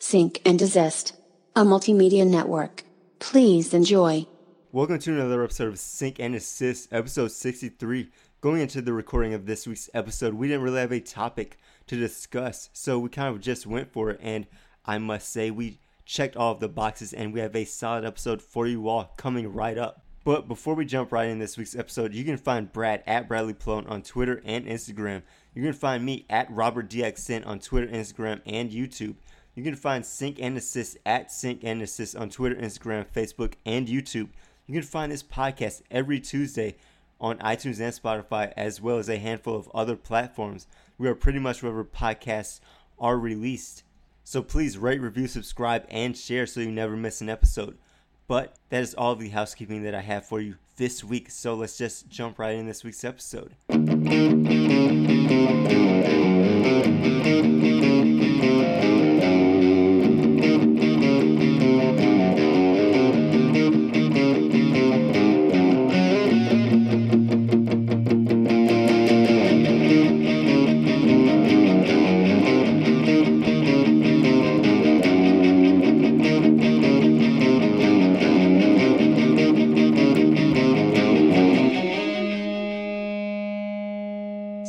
Sync and Desist, a multimedia network. Please enjoy. Welcome to another episode of Sync and Assist, episode 63. Going into the recording of this week's episode, we didn't really have a topic to discuss, so we kind of just went for it. And I must say, we checked all of the boxes, and we have a solid episode for you all coming right up. But before we jump right in this week's episode, you can find Brad at Bradley Plone on Twitter and Instagram. You can find me at Robert DXN on Twitter, Instagram, and YouTube. You can find Sync and Assist at Sync and Assist on Twitter, Instagram, Facebook, and YouTube. You can find this podcast every Tuesday on iTunes and Spotify, as well as a handful of other platforms. We are pretty much wherever podcasts are released. So please rate, review, subscribe, and share so you never miss an episode. But that is all the housekeeping that I have for you this week. So let's just jump right in this week's episode.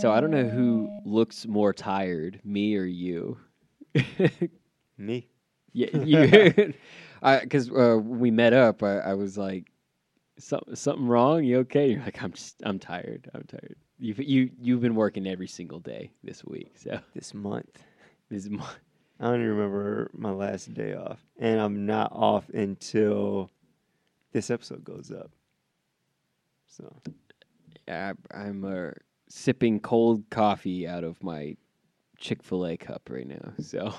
So I don't know who looks more tired, me or you. Me? yeah, you. Because uh, we met up, I, I was like, "Something, something wrong? You okay?" You're like, "I'm just, I'm tired. I'm tired." You, you, you've been working every single day this week, so This month. this is mo- I don't even remember my last day off. And I'm not off until this episode goes up. So, I, I'm uh, sipping cold coffee out of my Chick Fil A cup right now. So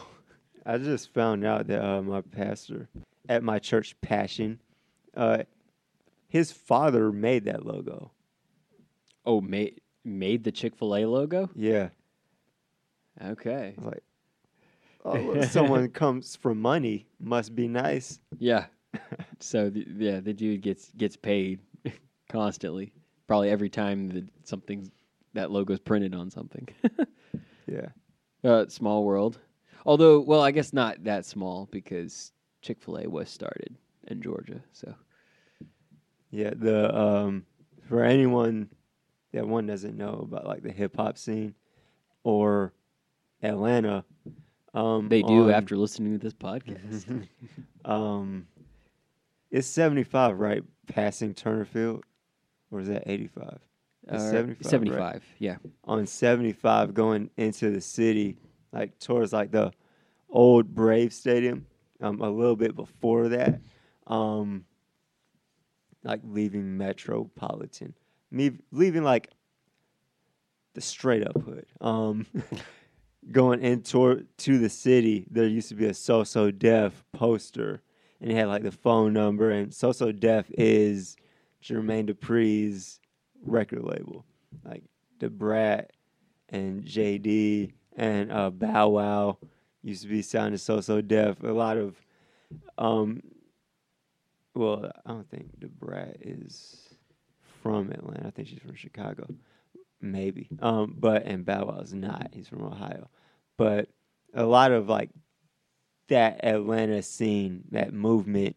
I just found out that uh, my pastor at my church, Passion, uh, his father made that logo. oh, made made the Chick Fil A logo. Yeah. Okay. Like, oh, someone comes from money must be nice. Yeah. so the, yeah, the dude gets gets paid constantly. Probably every time that something's that logo's printed on something. Yeah. uh, small world. Although, well, I guess not that small because Chick Fil A was started in Georgia. So Yeah. The um, for anyone that one doesn't know about like the hip hop scene or Atlanta, um, they do on- after listening to this podcast. um, it's seventy five, right? Passing Turner Field, or is that eighty five? It's Uh, 75, right? yeah. on 75 going into the city, like towards like the old Brave Stadium, um, a little bit before that, um, like leaving Metropolitan, me leaving like the straight up hood, um, going in toward to the city. There used to be a So So Def poster, and it had like the phone number, and So So Def is Jermaine Dupri's record label, like Da Brat and JD and uh, Bow Wow used to be sounding so so deaf. A lot of, um, well, I don't think Da Brat is from Atlanta. I think she's from Chicago, maybe. Um, but and Bow Wow is not. He's from Ohio, but a lot of like that Atlanta scene, that movement,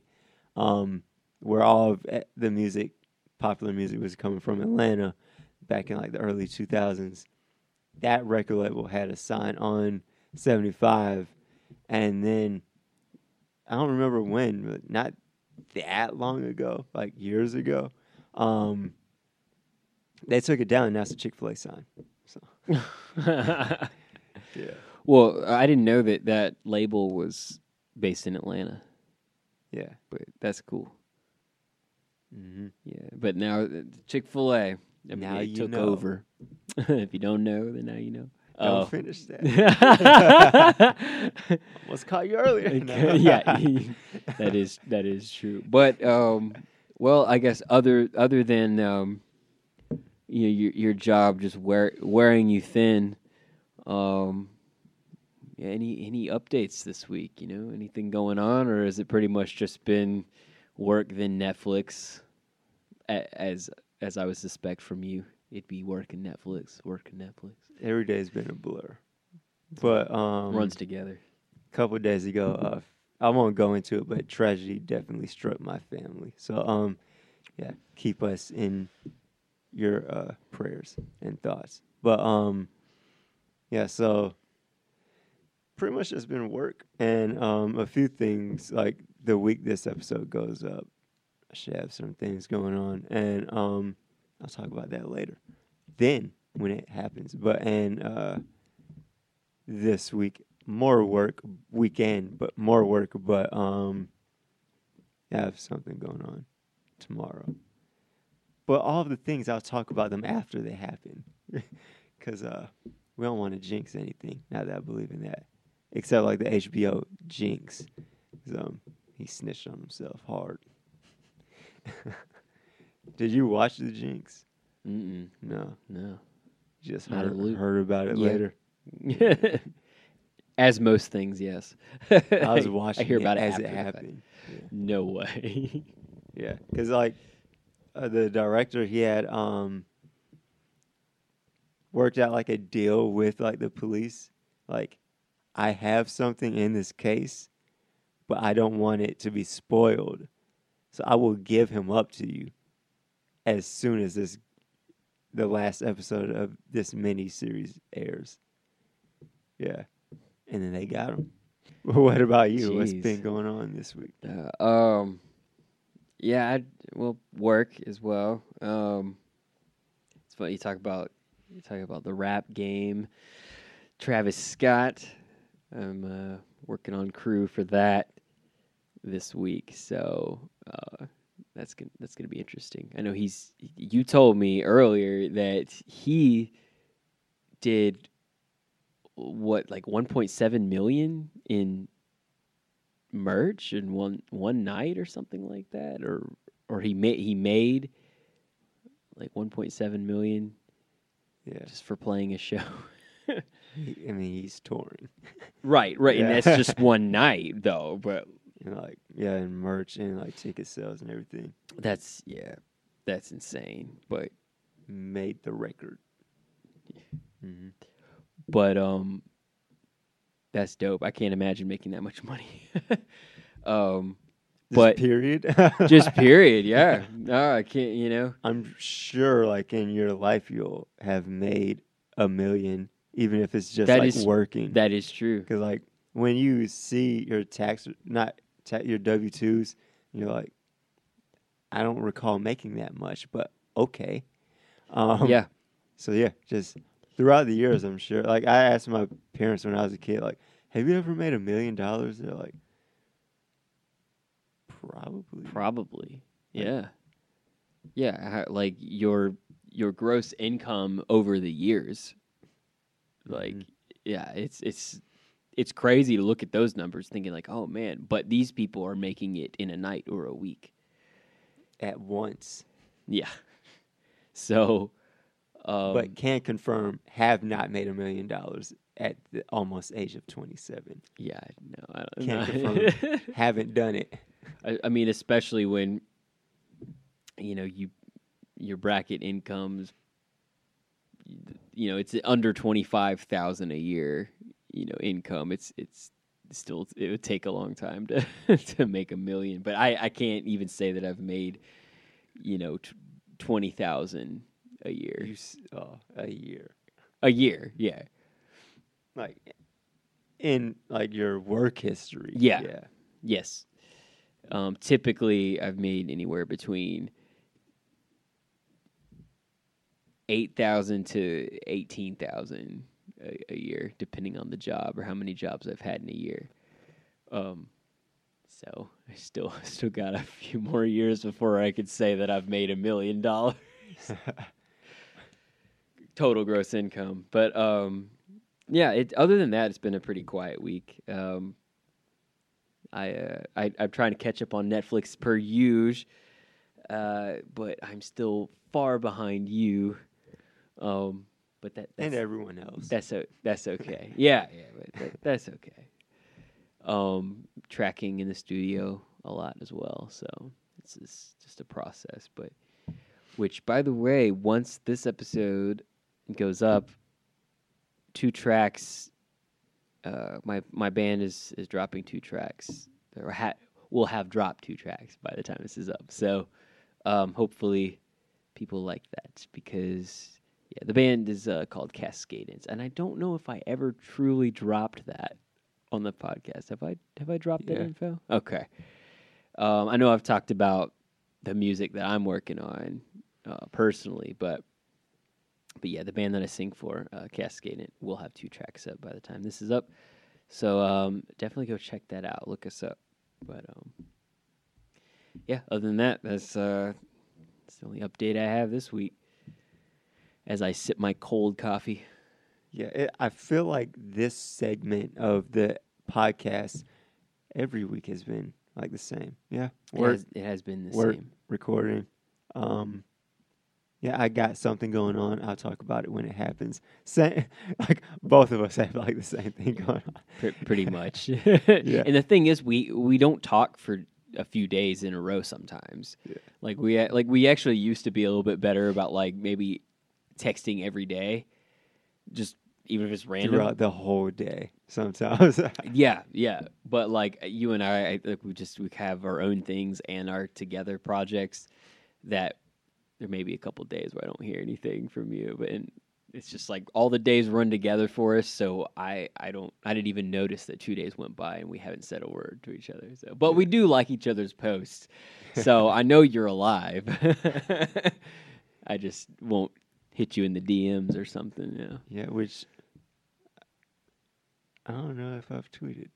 um, where all of eh, the music popular music was coming from Atlanta back in like the early 2000s. That record label had a sign on 75, and then I don't remember when, but not that long ago, like years ago. Um, they took it down, and now it's a Chick Fil A sign. So yeah, well, I didn't know that that label was based in Atlanta, yeah. but that's cool. Hmm Yeah, but now Chick Fil A Now you took know. over. if you don't know, then now you know. Don't Oh. finish that. yeah, Almost caught you earlier. No. that is that is true. But um, well, I guess other other than um, you know, your your job just wear, wearing you thin. Um, yeah, any any updates this week? You know, anything going on, or has it pretty much just been work than Netflix? A- As as I would suspect from you, it'd be work and Netflix, work and Netflix. Every day's been a blur, but um, Runs together. A couple days ago, uh, I won't go into it, but tragedy definitely struck my family. So, um, yeah, keep us in your uh, prayers and thoughts. But um, yeah, so pretty much it's been work and um, a few things like the week this episode goes up. I should have some things going on, and um, I'll talk about that later. Then when it happens, but and uh, this week more work weekend, but more work, but um, I have something going on tomorrow. But all of the things I'll talk about them after they happen, because uh, we don't want to jinx anything. Not that I believe in that, except like the HBO jinx. Um, he snitched on himself hard. Did you watch the jinx? Mm-mm. No, No. just Not heard, heard about it Yeah. later. As most things, yes. I was watching I hear it about it as it happened. Yeah. No way. Yeah, because like uh, the director, he had um worked out like a deal with like the police. Like, I have something in this case, but I don't want it to be spoiled, so I will give him up to you as soon as this the last episode of this mini series airs. Yeah, and then they got him. What about you? What's been going on this week? Uh, um, yeah, I well work as well. Um, it's funny you talk about you talk about the rap game. Travis Scott, I'm uh, working on crew for that this week, so uh, that's gonna that's gonna be interesting. I know he's. You told me earlier that he did what like 1.7 million in merch in one one night or something like that or or he made he made like 1.7 million Yeah, just for playing a show I mean he's touring. right right Yeah. and that's just one night though but And like yeah, and merch and like ticket sales and everything. That's yeah that's insane but made the record. hmm but um that's dope. I can't imagine making that much money. Um But- period, just period yeah. No i can't you know? I'm sure, like in your life, you'll have made a million, even if it's just That like is- working. that is true. Because like when you see your tax, not ta- your W twos, you're like, I don't recall making that much, but okay. Um, yeah So yeah, just throughout the years, I'm sure. Like I asked my parents when I was a kid, like, "Have you ever made a million dollars?" They're like, "Probably." Probably. Like- Yeah. Yeah, like your your gross income over the years. Like Mhm. yeah, it's it's it's crazy to look at those numbers thinking like, "Oh man, but these people are making it in a night or a week." at once, Yeah. So um but can confirm have not made a million dollars at the almost age of 27. yeah, no, I don't Can't know. Haven't done it. I, I mean, especially when you know you your bracket incomes, you know, it's under twenty five thousand a year. You know, income. It's it's still it would take a long time to to make a million. But I I can't even say that I've made you know t- twenty thousand a year. You oh, a year, A year, yeah, like in like your work history. Yeah. yeah. yes. Um, typically, I've made anywhere between eight thousand to eighteen thousand a, a year, depending on the job or how many jobs I've had in a year. Um, so I still still got a few more years before I could say that I've made a million dollars total gross income. But um, yeah, it, other than that, it's been a pretty quiet week. Um, I, uh, I I'm trying to catch up on Netflix per usual, uh, but I'm still far behind you. Um, but that that's, and everyone else. that's o- that's okay. yeah, yeah, but that, that's okay. Um, tracking in the studio a lot as well, so it's just, just a process. But which, by the way, once this episode goes up, two tracks uh, my my band is is dropping two tracks, or ha- will have dropped two tracks by the time this is up. So um, hopefully people like that because yeah, the band is uh, called Cascadence, and I don't know if I ever truly dropped that on the podcast. Have I? Have I dropped that Yeah. info? Okay. Um, I know I've talked about the music that I'm working on uh, personally, but but yeah, the band that I sing for, uh, Cascadence, will have two tracks up by the time this is up. So um, definitely go check that out. Look us up. But um, yeah, other than that, that's uh, that's the only update I have this week. As I sip my cold coffee. Yeah, it, I feel like this segment of the podcast every week has been like the same. Yeah, It has, it has been the same. recording. Um, yeah, I got something going on. I'll talk about it when it happens. Same, like both of us have like the same thing going on. Pre- pretty much. And the thing is, we we don't talk for a few days in a row sometimes. Yeah. Like we like we actually used to be a little bit better about like maybe texting every day, just even if it's random. throughout the whole day. Sometimes, Yeah, yeah. But like you and I, I like we just we have our own things and our together projects that there may be a couple days where I don't hear anything from you, but and it's just like all the days run together for us. So I I don't I didn't even notice that two days went by and we haven't said a word to each other. So, but we do like each other's posts, so I know you're alive. I just won't hit you in the DMs or something. Yeah. yeah, which I don't know if I've tweeted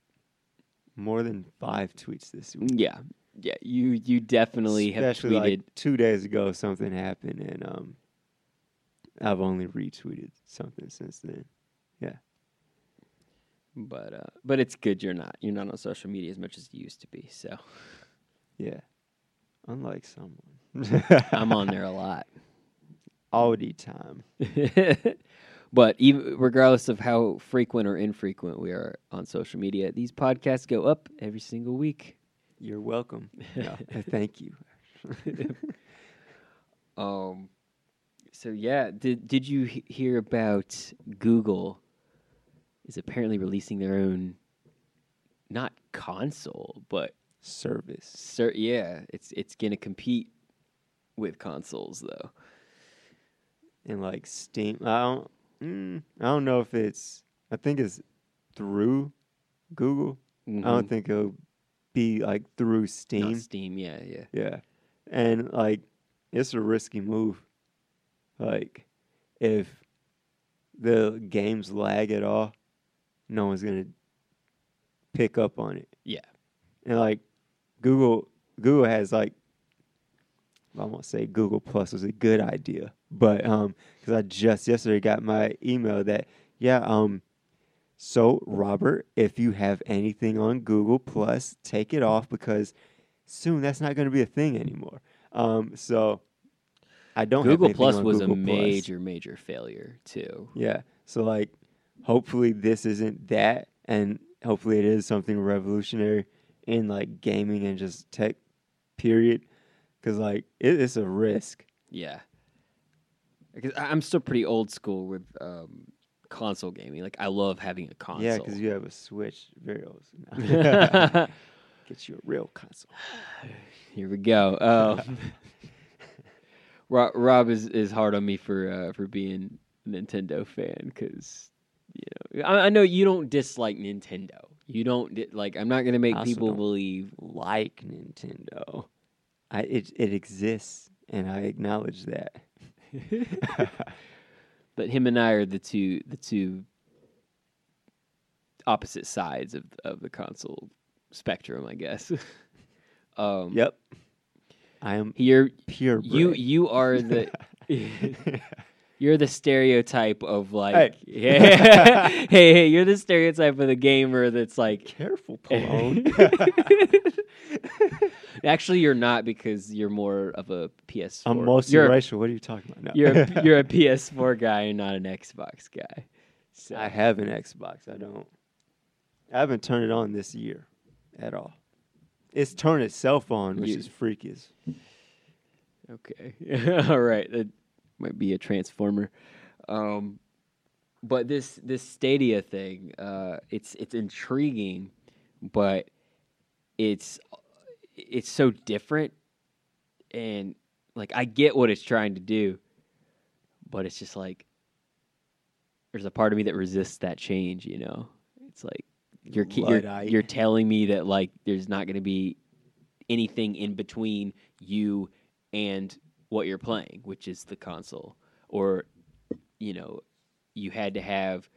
more than five tweets this week. Yeah, yeah. You you definitely Especially have tweeted. like two days ago, something happened, and um, I've only retweeted something since then. Yeah, but uh, but it's good you're not you're not on social media as much as you used to be. So Yeah, unlike someone, I'm on there a lot. the time. but even regardless of how frequent or infrequent we are on social media, these podcasts go up every single week. You're welcome. No, uh, thank you. Um, so yeah, did did you he- hear about Google is apparently releasing their own not console, but Service. Sir, yeah, it's it's gonna compete with consoles though. And like Steam. I don't. Mm, I don't know if it's. I think it's through Google. I Mhm. don't think it'll be like through Not Steam. Steam, yeah, yeah. Yeah, and like it's a risky move. Like if the games lag at all, no one's gonna pick up on it. Yeah. and like Google, Google has like I won't say Google Plus was a good idea, but um, because I just yesterday got my email that yeah um, so Robert, if you have anything on Google Plus, take it off because soon that's not going to be a thing anymore. Um, so I don't Google Plus was Google a Plus. major, major failure too. Yeah. So like, hopefully this isn't that, and hopefully it is something revolutionary in like gaming and just tech, period. Because like it, it's a risk. Yeah, because I'm still pretty old school with um, console gaming. Like I love having a console. Yeah, because you have a Switch. Very old. Get you a real console. Here we go. Um, Rob, Rob is, is hard on me for uh, for being a Nintendo fan because you know I, I know you don't dislike Nintendo. You don't di- like. I'm not gonna make people believe. Like Nintendo, I it it exists, and I acknowledge that. but him and I are the two the two opposite sides of of the console spectrum, I guess. um, yep. I am You're pure. you you are the you're the stereotype of like Hey. yeah hey hey you're the stereotype of the gamer that's like careful, Pallone. Actually you're not because you're more of a PS4. I'm you're, multiracial. What are you talking about? No. you're a, you're a PS4 guy and not an Xbox guy. So I have an Xbox. I don't. I haven't turned it on this year at all. It's turned itself on, which You- is freakish. Okay. All right. That might be a transformer. Um, but this this Stadia thing, uh, it's it's intriguing, but it's it's so different, and like I get what it's trying to do, but it's just like there's a part of me that resists that change. You know, it's like you're you're, you're telling me that like there's not going to be anything in between you and what you're playing, which is the console, or you know, you had to have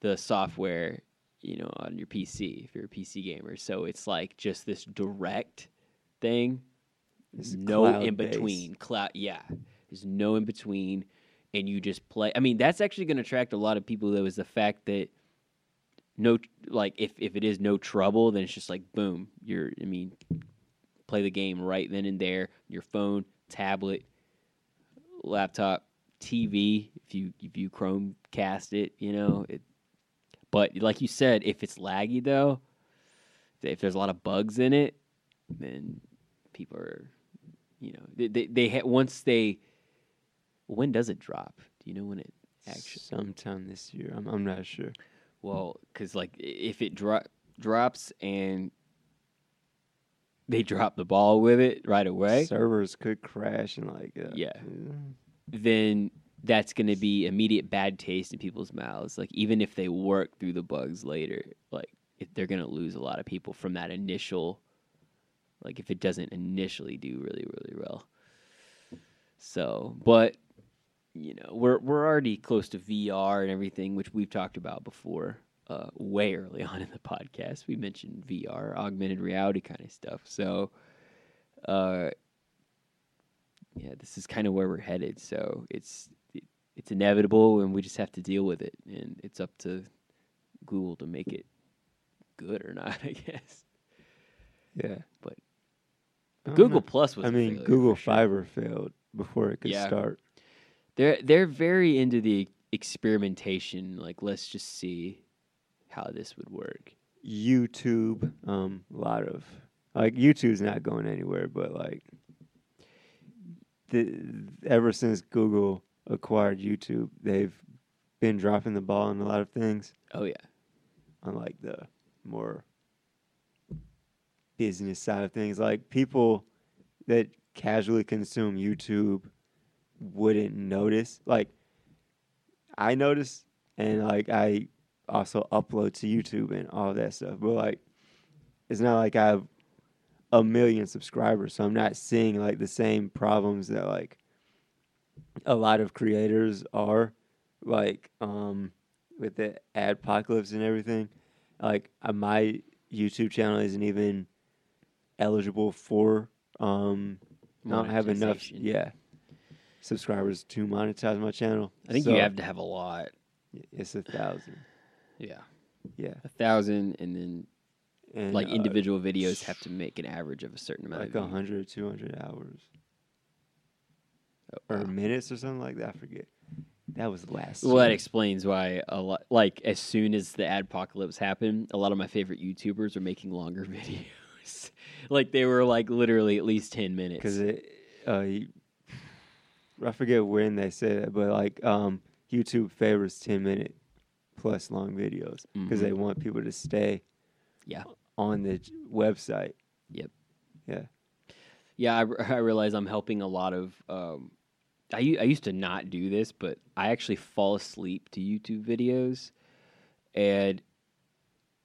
the software, you know, on your PC if you're a PC gamer. So it's like just this direct thing. It's no in between. Cloud, yeah. There's no in between, and you just play. I mean, that's actually going to attract a lot of people. Though, is the fact that no, like if if it is no trouble, then it's just like boom. You're, I mean, play the game right then and there. Your phone, tablet, laptop, TV. If you if you Chromecast it, you know it. But like you said, if it's laggy though, if there's a lot of bugs in it, then people are, you know, they they, they ha- once they. When does it drop? Do you know when it actually? sometime this year. I'm I'm not sure. Well, because like if it dro- drops and they drop the ball with it right away, Servers could crash and like uh, Yeah. uh, then that's going to be immediate bad taste in people's mouths. Like even if they work through the bugs later, like if they're going to lose a lot of people from that initial. Like if it doesn't initially do really really well. So, but you know, we're we're already close to VR and everything, which we've talked about before. Uh, way early on in the podcast, we mentioned VR, augmented reality kind of stuff. So, uh, yeah, this is kind of where we're headed. So it's it, it's inevitable, and we just have to deal with it. And it's up to Google to make it good or not, I guess. yeah. But Google know. Plus was. I mean, Google sure. Fiber failed before it could Yeah. start. They're they're very into the experimentation. Like, let's just see how this would work. YouTube, um, a lot of like YouTube's not going anywhere, but like the ever since Google acquired YouTube, they've been dropping the ball on a lot of things. Oh yeah, Unlike the more business side of things, like people that casually consume YouTube wouldn't notice. Like I notice, and like I also upload to YouTube and all that stuff. But like, it's not like I have a million subscribers, so I'm not seeing like the same problems that like a lot of creators are, like um with the ad apocalypse and everything. Like uh, my YouTube channel isn't even eligible for um don't have enough Monetization. yeah subscribers to monetize my channel. I think So, you have to have a lot. it's a thousand. Yeah, Yeah. a thousand, and then And like uh, individual videos have to make an average of a certain amount like of views. 100 200 hours Oh, or wow. minutes or something like that. I forget. That was the last. Well, that explains why a lot. Like as soon as the ad apocalypse happened, a lot of my favorite YouTubers are making longer videos. like they were like literally at least ten minutes. because it, uh, I forget when they said it, but like um, YouTube favors 10 minute plus long videos because Mhm. they want people to stay Yeah. on the j- website. Yep. Yeah. Yeah, I, I realize I'm helping a lot of. Um, I I used to not do this, but I actually fall asleep to YouTube videos, and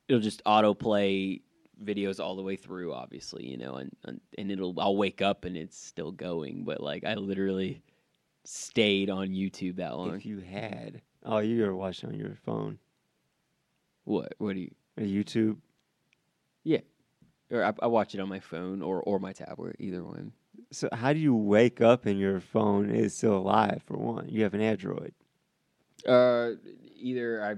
it'll just autoplay videos all the way through. Obviously, you know, and, and and it'll I'll wake up and it's still going, but like I literally stayed on YouTube that long. If you had, oh, you were watching on your phone what? What do you? YouTube. Yeah or I, I watch it on my phone or or my tablet, either one. So how do you wake up and your phone is still alive? For one, you have an Android. Uh, either I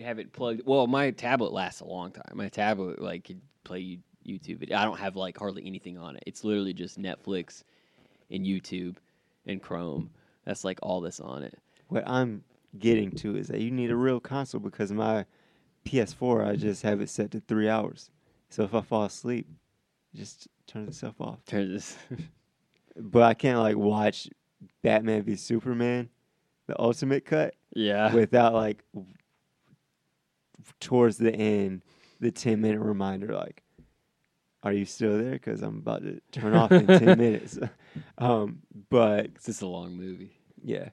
have it plugged. Well, my tablet lasts a long time. My tablet like could play YouTube. Video. I don't have like hardly anything on it. It's literally just Netflix and YouTube and Chrome. That's like all that's on it. What I'm getting to is that you need a real console because my PS4, I just have it set to three hours. So if I fall asleep, it just turns itself off. Turn this. But I can't like watch Batman v Superman, the Ultimate Cut, Yeah. without like towards the end the 10 minute reminder like are you still there because i'm about to turn off in 10 minutes um but It's a long movie. yeah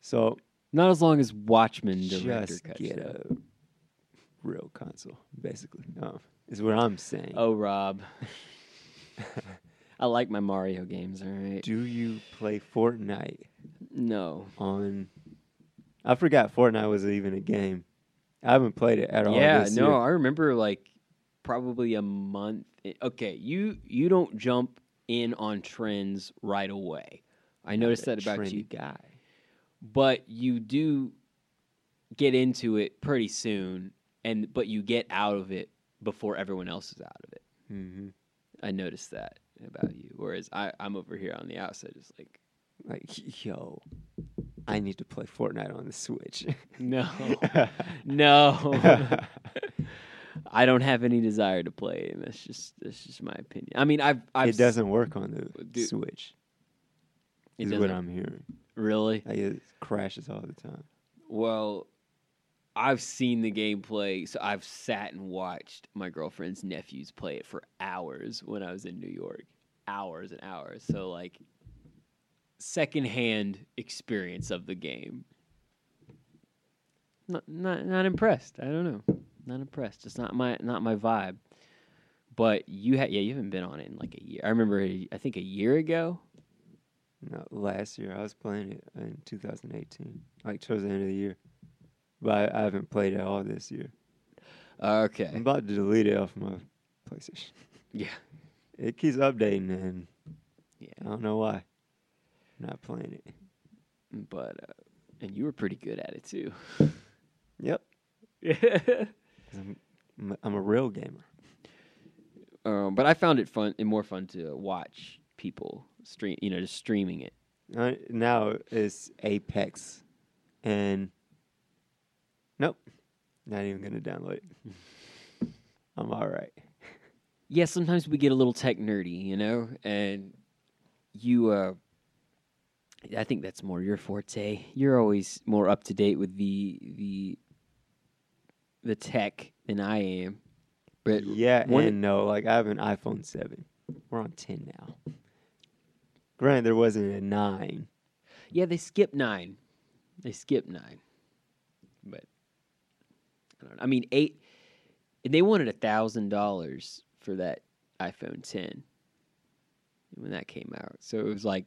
so Not as long as Watchmen director just cut. get a real console basically um, is what i'm saying Oh, Rob. I like my Mario games. All right. do you play fortnite No. on i forgot fortnite was even a game i haven't played it at all yeah. No. year. I remember like probably a month. Okay. You you don't jump in on trends right away. I noticed that about you. guy but you do get into it pretty soon and but you get out of it before everyone else is out of it mm-hmm. i noticed that about you whereas I, i'm over here on the outside just like like yo i need to play fortnite on the switch. No. No. I don't have any desire to play. And that's just that's just my opinion. I mean i've, I've it doesn't work on the Dude, switch Is what i'm hearing. Really? Like it crashes all the time. Well, I've seen the gameplay, so I've sat and watched my girlfriend's nephews play it for hours when I was in New York. Hours and hours. So like secondhand experience of the game. Not not not impressed. I don't know. Not impressed. It's not my not my vibe. But you had yeah, you haven't been on it in like a year. I remember I think a year ago. no last year i was playing it in 2018 like towards the end of the year but i, I haven't played it all this year Okay. i'm about to delete it off my playstation Yeah. it keeps updating and Yeah. i don't know why i'm not playing it But uh, and you were pretty good at it too. yep I'm, I'm a real gamer um, but I found it fun and more fun to watch people stream. You know, just streaming it. Uh, now it's Apex, and nope, not even gonna download it. I'm all right. Yeah, sometimes we get a little tech nerdy, you know, and you. uh I think that's more your forte. You're always more up to date with the the the tech than I am. But yeah one- and no. Like I have an iPhone seven. We're on ten now. Granted, there wasn't a nine. Yeah, they skipped nine. They skipped nine. But I don't know. I mean, eight. and They wanted a thousand dollars for that iPhone 10 when that came out. So it was like,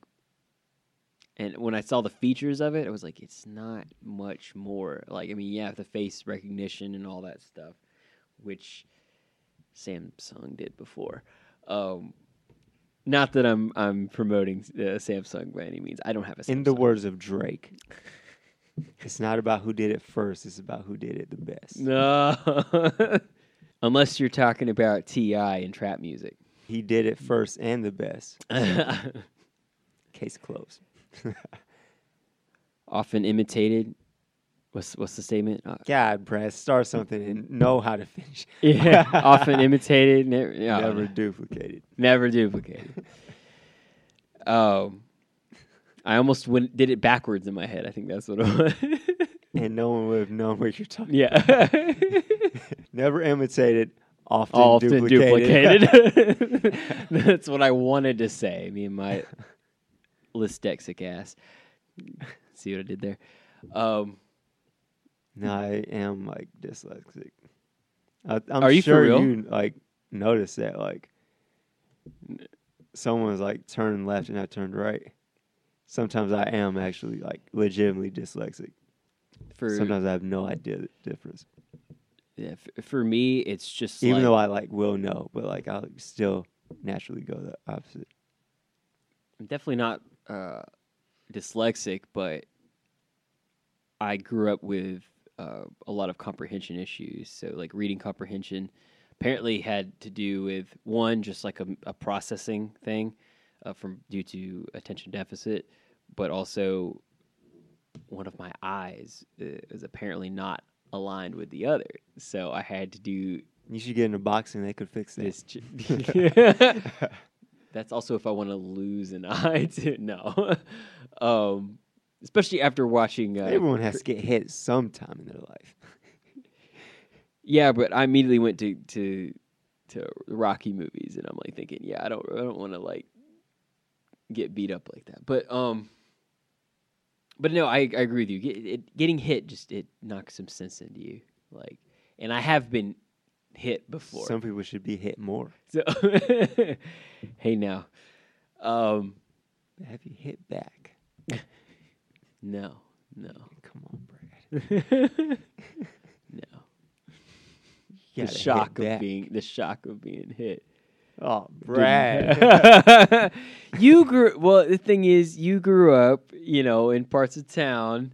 and when I saw the features of it, I was like, it's not much more. Like, I mean, yeah, the face recognition and all that stuff, which Samsung did before. Um, not that I'm I'm promoting uh, Samsung by any means. I don't have a Samsung. In the words of Drake, it's not about who did it first. It's about who did it the best. No. Unless you're talking about T.I. and trap music. He did it first and the best. Case closed. Often imitated. What's what's the statement? Uh, God, Brad, start something and know how to finish. yeah, often imitated, never, Never duplicated. never duplicated. Um, I almost went, did it backwards in my head. I think that's what it was. And no one would have known what you're talking yeah, Never imitated, often, often duplicated. duplicated. that's what I wanted to say. Me and my lisdexic ass. See what I did there? Um, no, I am like dyslexic. I, I'm Are you for sure real? you like noticed that like someone was like turning left and I turned right. Sometimes I am actually like legitimately dyslexic. for Sometimes I have no idea the difference. yeah, f- for me, it's just Even like, though I like will know, but like I'll still naturally go the opposite. I'm definitely not uh, dyslexic, but I grew up with uh, a lot of comprehension issues. So, like reading comprehension, apparently had to do with one, just like a, a processing thing uh, from due to attention deficit, but also one of my eyes uh, is apparently not aligned with the other. So I had to do You should get in into boxing; they could fix that. this. That's also if I want to lose an eye too. No. um, especially after watching. Uh, Everyone has to get hit sometime in their life. Yeah, but I immediately went to to to Rocky movies, and I'm like thinking, yeah, I don't I don't want to like get beat up like that. But um, but no, I I agree with you. Get, it, getting hit just it knocks some sense into you, like, and I have been hit before. Some people should be hit more. So, hey now, um, Have you hit back? no, no, Come on, Brad. no. The shock of back. being the shock of being hit. Oh, Brad. you grew well. The thing is, you grew up, you know, in parts of town.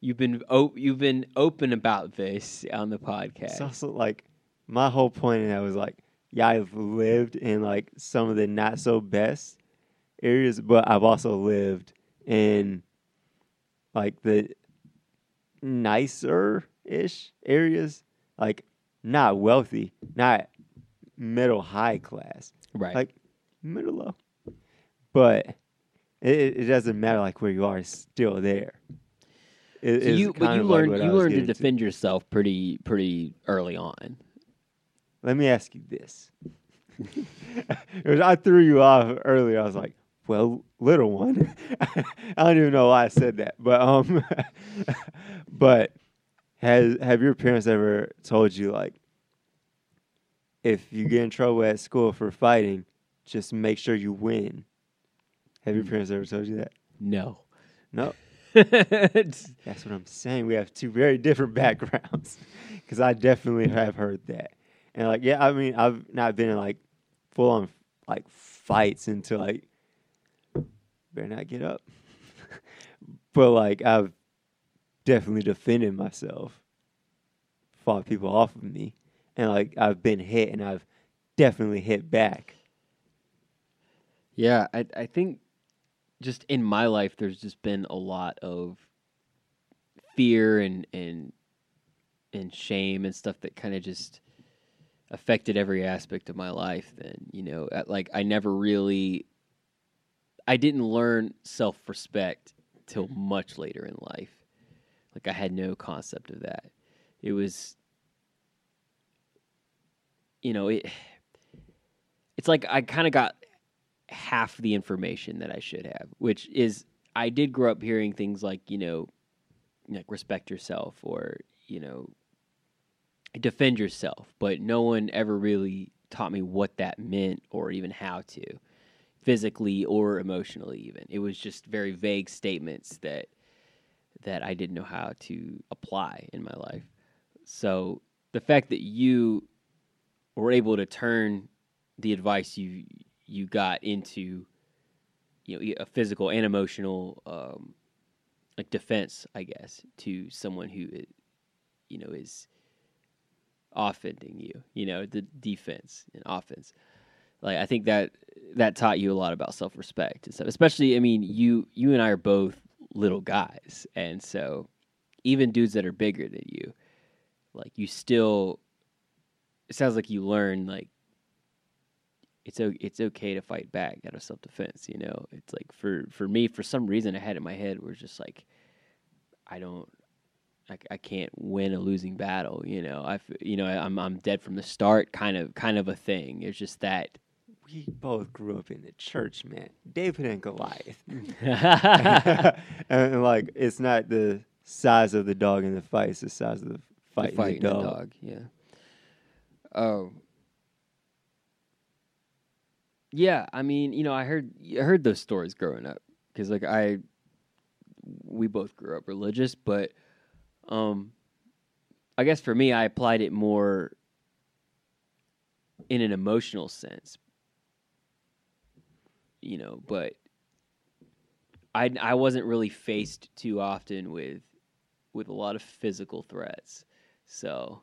You've been op- you've been open about this on the podcast. it's also like my whole point in that was like, yeah, I've lived in like some of the not so best areas, but I've also lived in like the nicer ish areas, like not wealthy, not middle high class, right. like middle low. But it, it it doesn't matter like where you are; it's still there. It- So you, but you like learned what you learned to getting to. defend yourself pretty pretty early on. Let me ask you this. I threw you off earlier. I was like, well, little one. I don't even know why I said that. But um but has have your parents ever told you like if you get in trouble at school for fighting, just make sure you win? Have your Mm. parents ever told you that? No. No. It's- That's what I'm saying. We have two very different backgrounds. Because I definitely have heard that. And like, yeah, I mean, I've not been in like full on like fights until like better not get up. but like, I've definitely defended myself, fought people off of me, and like I've been hit and I've definitely hit back. Yeah, I I think just in my life there's just been a lot of fear and and and shame and stuff that kind of just affected every aspect of my life then, you know, like I never really I didn't learn self-respect till mm-hmm. much later in life. Like I had no concept of that. It was you know, it it's like I kind of got half the information that I should have, which is I did grow up hearing things like, you know, like respect yourself or, you know, defend yourself, but no one ever really taught me what that meant or even how to physically or emotionally even. It was just very vague statements that that I didn't know how to apply in my life. So, the fact that you were able to turn the advice you you got into you know a physical and emotional um, like defense, I guess, to someone who you know is offending you. You know the defense and offense. Like I think that that taught you a lot about self respect and stuff. Especially, I mean, you you and I are both little guys, and so even dudes that are bigger than you, like you still. It sounds like you learn like it's o- it's okay to fight back out of self defense. You know, it's like for for me, for some reason, I had it in my head where it's just like, I don't, I, I can't win a losing battle. You know, I you know I'm I'm dead from the start, kind of kind of a thing. It's just that. We both grew up in the church, man. David and Goliath. and, like it's not the size of the dog in the fight; it's the size of the fight in the fighting the dog. dog. Yeah. Oh. Yeah, I mean, you know, I heard I heard those stories growing up because, like, I we both grew up religious, but um, I guess for me, I applied it more in an emotional sense, you know. But I I wasn't really faced too often with with a lot of physical threats, so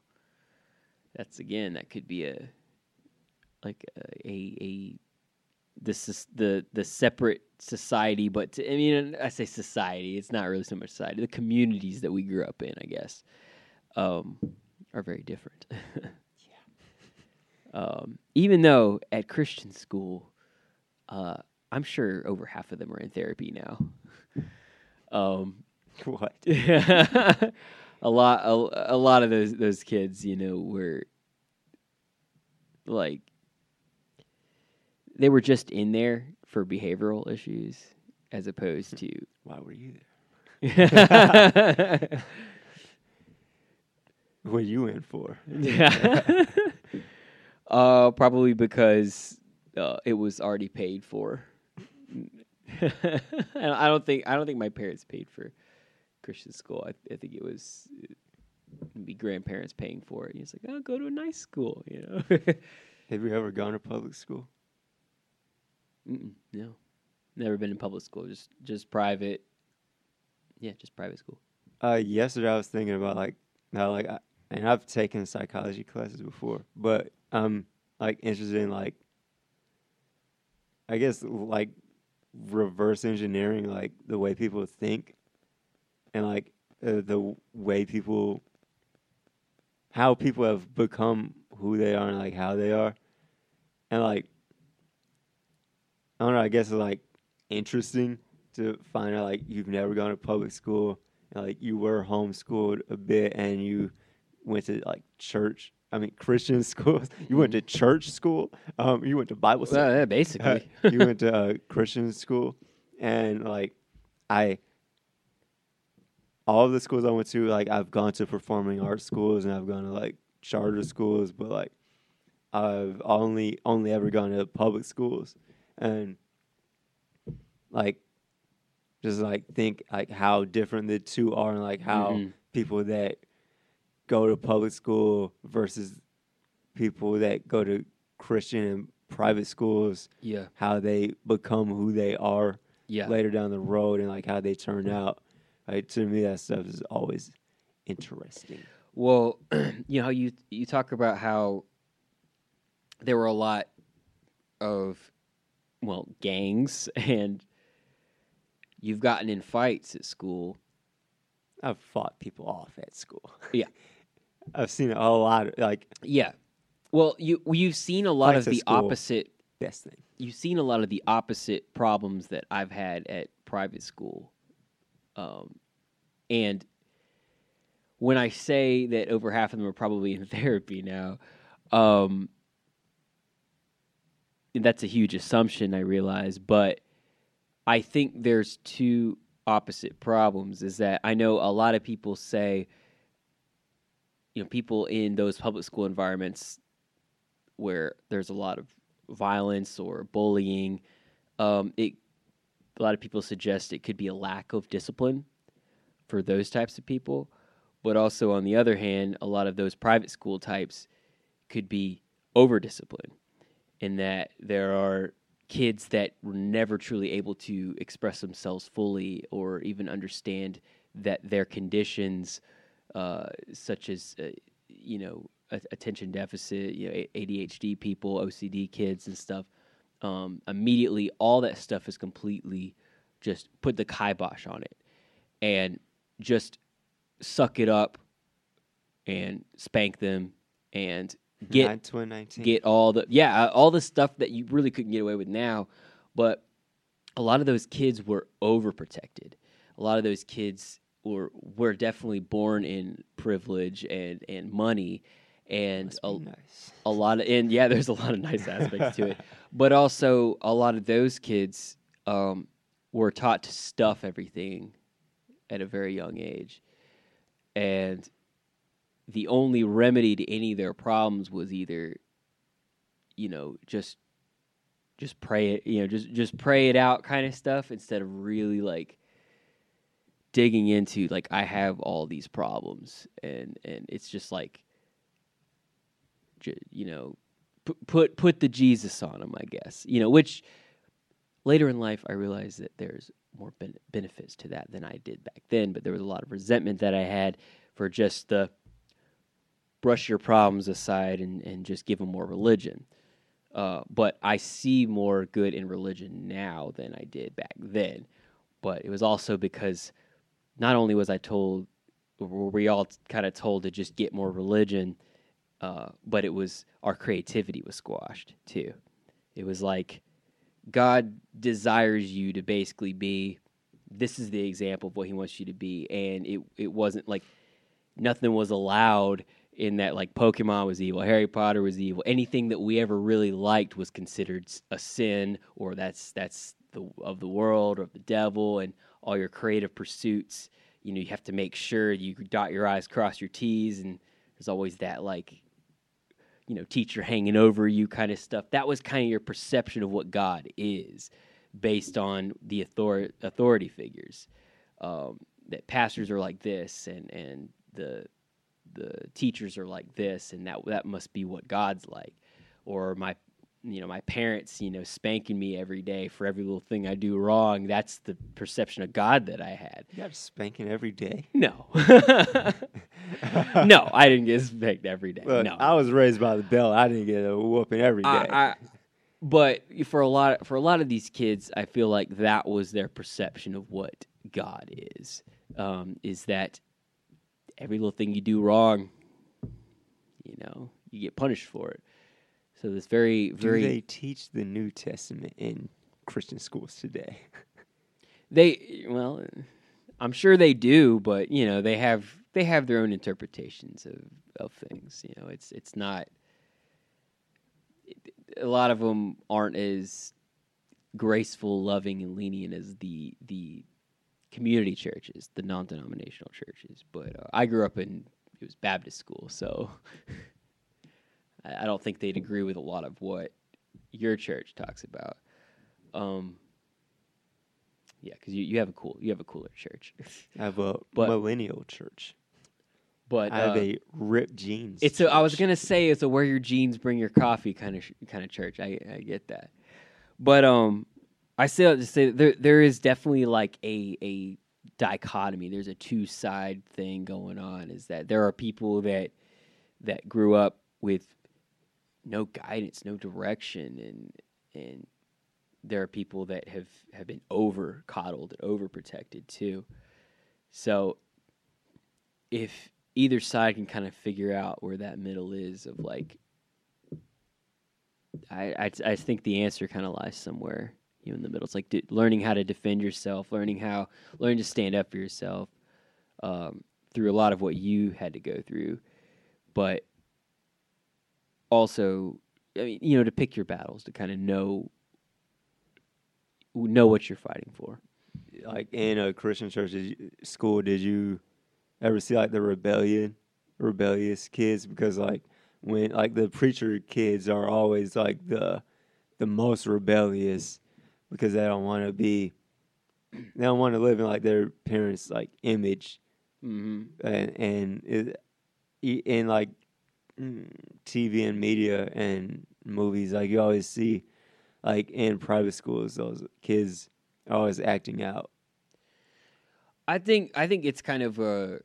that's again that could be a like a a, a the is the the separate society, but to, I mean I say society, it's not really so much society. The communities that we grew up in, I guess, um, are very different. yeah. Um, even though at Christian school, uh, I'm sure over half of them are in therapy now. Um, what? a lot, a, a lot of those those kids, you know, were like they were just in there for behavioral issues as opposed to Why were you there? What are you in for? yeah. uh, probably because uh, it was already paid for. And I don't think I don't think my parents paid for Christian school. I, I think it was uh, maybe grandparents paying for it. And he's like, "Oh, go to a nice school," you know. Have you ever gone to public school? Mm-mm, no, never been in public school. Just just private. Yeah, just private school. Uh, yesterday I was thinking about like how like I, and I've taken psychology classes before, but I'm like interested in like I guess like reverse engineering like the way people think and like uh, the way people how people have become who they are and like how they are and like I don't know I guess it's like interesting to find out like you've never gone to public school and like you were homeschooled a bit and you went to like church I mean Christian schools. You went to church school? Um you went to Bible school Well, yeah, uh, basically. you went to uh, Christian school, and like I, all of the schools I went to, like I've gone to performing arts schools and I've gone to like charter schools, but like I've only only ever gone to public schools, and like just like think like how different the two are, and like how Mhm. people that go to public school versus people that go to Christian and private schools yeah, how they become who they are yeah. later down the road and like how they turn out. Like to me, that stuff is always interesting. Well, you know, you you talk about how there were a lot of well gangs, and you've gotten in fights at school. I've fought people off at school. Yeah. I've seen a lot of like Yeah. Well, you you've seen a lot of the school. opposite. best thing. You've seen a lot of the opposite problems that I've had at private school, um, and when I say that over half of them are probably in therapy now, um, that's a huge assumption. I realize, but I think there's two opposite problems. Is that I know a lot of people say, you know, people in those public school environments where there's a lot of violence or bullying, um, it a lot of people suggest it could be a lack of discipline for those types of people. But also, on the other hand, a lot of those private school types could be over discipline in that there are kids that were never truly able to express themselves fully or even understand that their conditions, uh, such as, uh, you know, a- attention deficit, you know, ADHD people, OCD kids, and stuff. Um, immediately, all that stuff is completely just put the kibosh on it, and just suck it up, and spank them, and get Nine to a nineteen. get all the yeah uh, all the stuff that you really couldn't get away with now but a lot of those kids were overprotected a lot of those kids were were definitely born in privilege and and money and a, nice. a lot of and yeah there's a lot of nice aspects to it but also a lot of those kids um, were taught to stuff everything at a very young age and the only remedy to any of their problems was either you know just just pray it you know just just pray it out kind of stuff instead of really like digging into like I have all these problems and and it's just like you know put put put the Jesus on them I guess you know which later in life I realized that there's more ben- benefits to that than I did back then but there was a lot of resentment that I had for just the brush your problems aside and, and just give them more religion. Uh, but I see more good in religion now than I did back then. But it was also because not only was I told, were we all kind of told to just get more religion, uh, but it was our creativity was squashed too. It was like God desires you to basically be this is the example of what he wants you to be, and it it wasn't like nothing was allowed in that like Pokemon was evil, Harry Potter was evil. Anything that we ever really liked was considered a sin, or that's that's the of the world or of the devil, and all your creative pursuits. You know, you have to make sure you dot your I's, cross your T's, and there's always that like, you know, teacher hanging over you kind of stuff. That was kind of your perception of what God is, based on the author- authority figures. Um, that pastors are like this, and and the the teachers are like this and that that must be what God's like or my you know my parents you know spanking me every day for every little thing I do wrong that's the perception of God that I had You got spanking every day. no no I didn't get spanked every day Look, no I was raised by the bell. I didn't get a whooping every day. I, I, but for a lot for a lot of these kids, I feel like that was their perception of what God is. Um, is that every little thing you do wrong, you know, you get punished for it. So this very very. Do they teach the New Testament in Christian schools today? they well, I'm sure they do, but you know they have they have their own interpretations of of things. You know, it's it's not a lot of them aren't as graceful, loving, and lenient as the the community churches, the non-denominational churches. But uh, I grew up in it was Baptist school, so I, I don't think they'd agree with a lot of what your church talks about. Um, yeah, because you, you have a cool you have a cooler church, I have a But- millennial church. but I have uh, a ripped jeans. It's a, I was gonna say it's a wear your jeans, bring your coffee kind of sh- kind of church. I I get that, but um, I still have to say there there is definitely like a a dichotomy. There's a two side thing going on. Is that there are people that that grew up with no guidance, no direction, and and there are people that have have been over coddled and overprotected too. So if either side can kind of figure out where that middle is of like I I, I think the answer kind of lies somewhere you in the middle. It's like d- learning how to defend yourself, learning how learning to stand up for yourself um, through a lot of what you had to go through, but also I mean you know to pick your battles to kind of know know what you're fighting for. like in a Christian church did you, school. Did you ever see like the rebellion, rebellious kids? Because like when like the preacher kids are always like the the most rebellious because they don't want to be they don't want to live in like their parents like image Mm-hmm. and and it, like mm, TV and media and movies, like you always see, like in private schools, those kids are always acting out. I think I think it's kind of a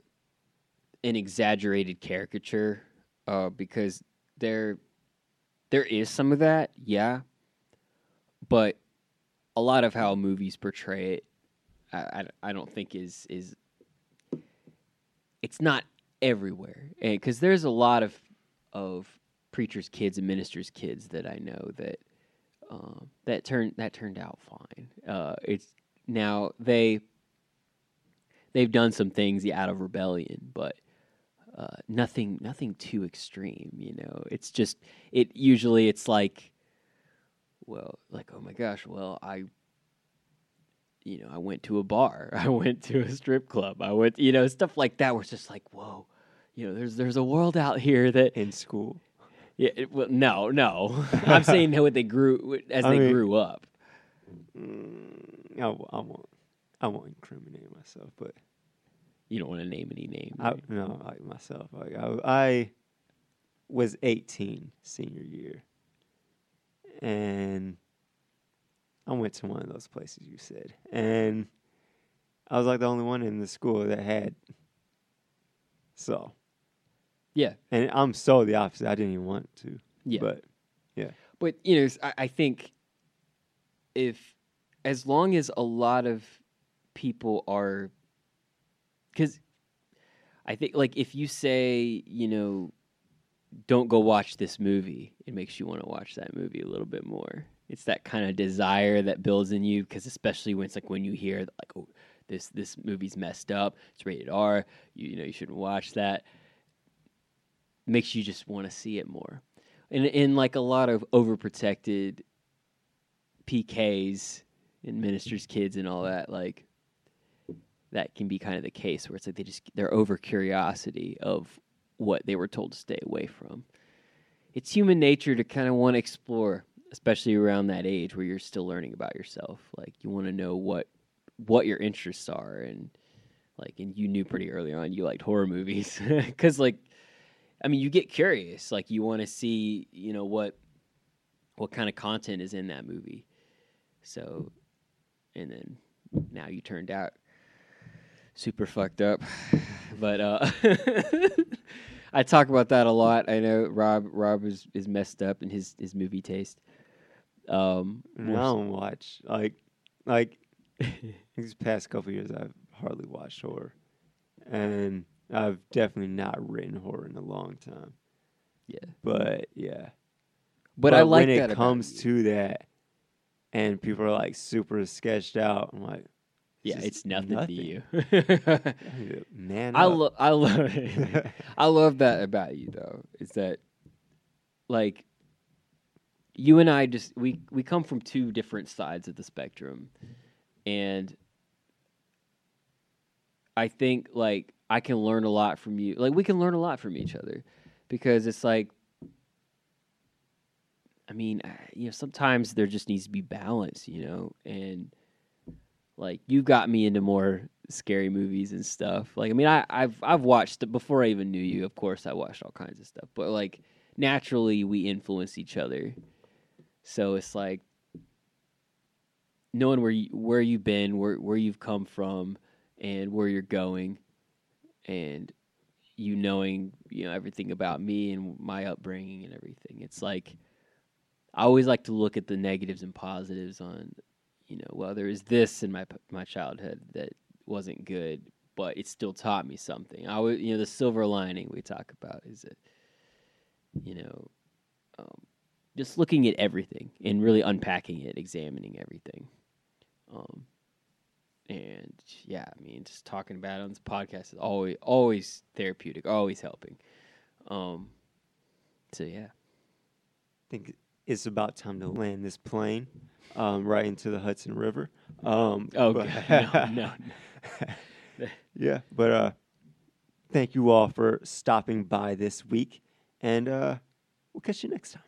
an exaggerated caricature uh, because there there is some of that, yeah, but a lot of how movies portray it, I, I, I don't think is is it's not everywhere, because there's a lot of of preachers' kids and ministers' kids that I know that um, that turned that turned out fine. Uh, it's now they they've done some things out of rebellion, but uh, nothing nothing too extreme. You know, it's just it usually it's like, well, like oh my gosh, well I. You know, I went to a bar. I went to a strip club. I went, you know, stuff like that. Where it's just like, whoa, you know, there's there's a world out here that in school. yeah, it, well, no, no. I'm saying what they grew as I they mean- grew up. Mm, I, I won't. I won't incriminate myself, but You don't want to name any names. I right? no like myself. Like I, I was 18 senior year, and I went to one of those places you said, and I was like the only one in the school that had. So Yeah, and I'm so the opposite. I didn't even want to. yeah. But yeah. But you know, I, I think if as long as a lot of people are, because I think like if you say you know, don't go watch this movie, it makes you want to watch that movie a little bit more. It's that kind of desire that builds in you because especially when it's like when you hear like oh this this movie's messed up. It's rated R. You, you know you shouldn't watch that. Makes you just want to see it more. And in like a lot of overprotected PKs and ministers' kids and all that, like that can be kind of the case where it's like they just they're over curiosity of what they were told to stay away from. It's human nature to kind of want to explore, especially around that age where you're still learning about yourself. Like you want to know what what your interests are and like and you knew pretty early on you liked horror movies cuz like I mean you get curious like you want to see, you know, what what kind of content is in that movie. So and then now you turned out super fucked up. But uh I talk about that a lot. I know Rob Rob is, is messed up in his, his movie taste. Um I don't watch like like these past couple years. I've hardly watched horror, and I've definitely not written horror in a long time. Yeah. But yeah, but, I like when it comes you. to that, and people are like super sketched out. I'm like, Yeah, just it's nothing, nothing. to you. I need to man I love I love I love that about you though. Is that like you and I just we we come from two different sides of the spectrum and I think like I can learn a lot from you. Like we can learn a lot from each other because it's like I mean, uh, you know, sometimes there just needs to be balance, you know, and like you got me into more scary movies and stuff. Like, I mean, I, I've I've watched before I even knew you. Of course, I watched all kinds of stuff, but like naturally, we influence each other. So it's like knowing where you, where you've been, where where you've come from, and where you're going, and you knowing you know everything about me and my upbringing and everything. It's like I always like to look at the negatives and positives on you know, well, there is this in my my childhood that wasn't good, but it still taught me something. I was, you know, the silver lining we talk about is that, you know, um, just looking at everything and really unpacking it, examining everything. Um, and yeah, I mean, just talking about it on this podcast is always always therapeutic, always helping. Um, so yeah, think it's about time to land this plane um, right into the Hudson River. Um, oh but- God, no, no, yeah, but uh, thank you all for stopping by this week, and uh, we'll catch you next time.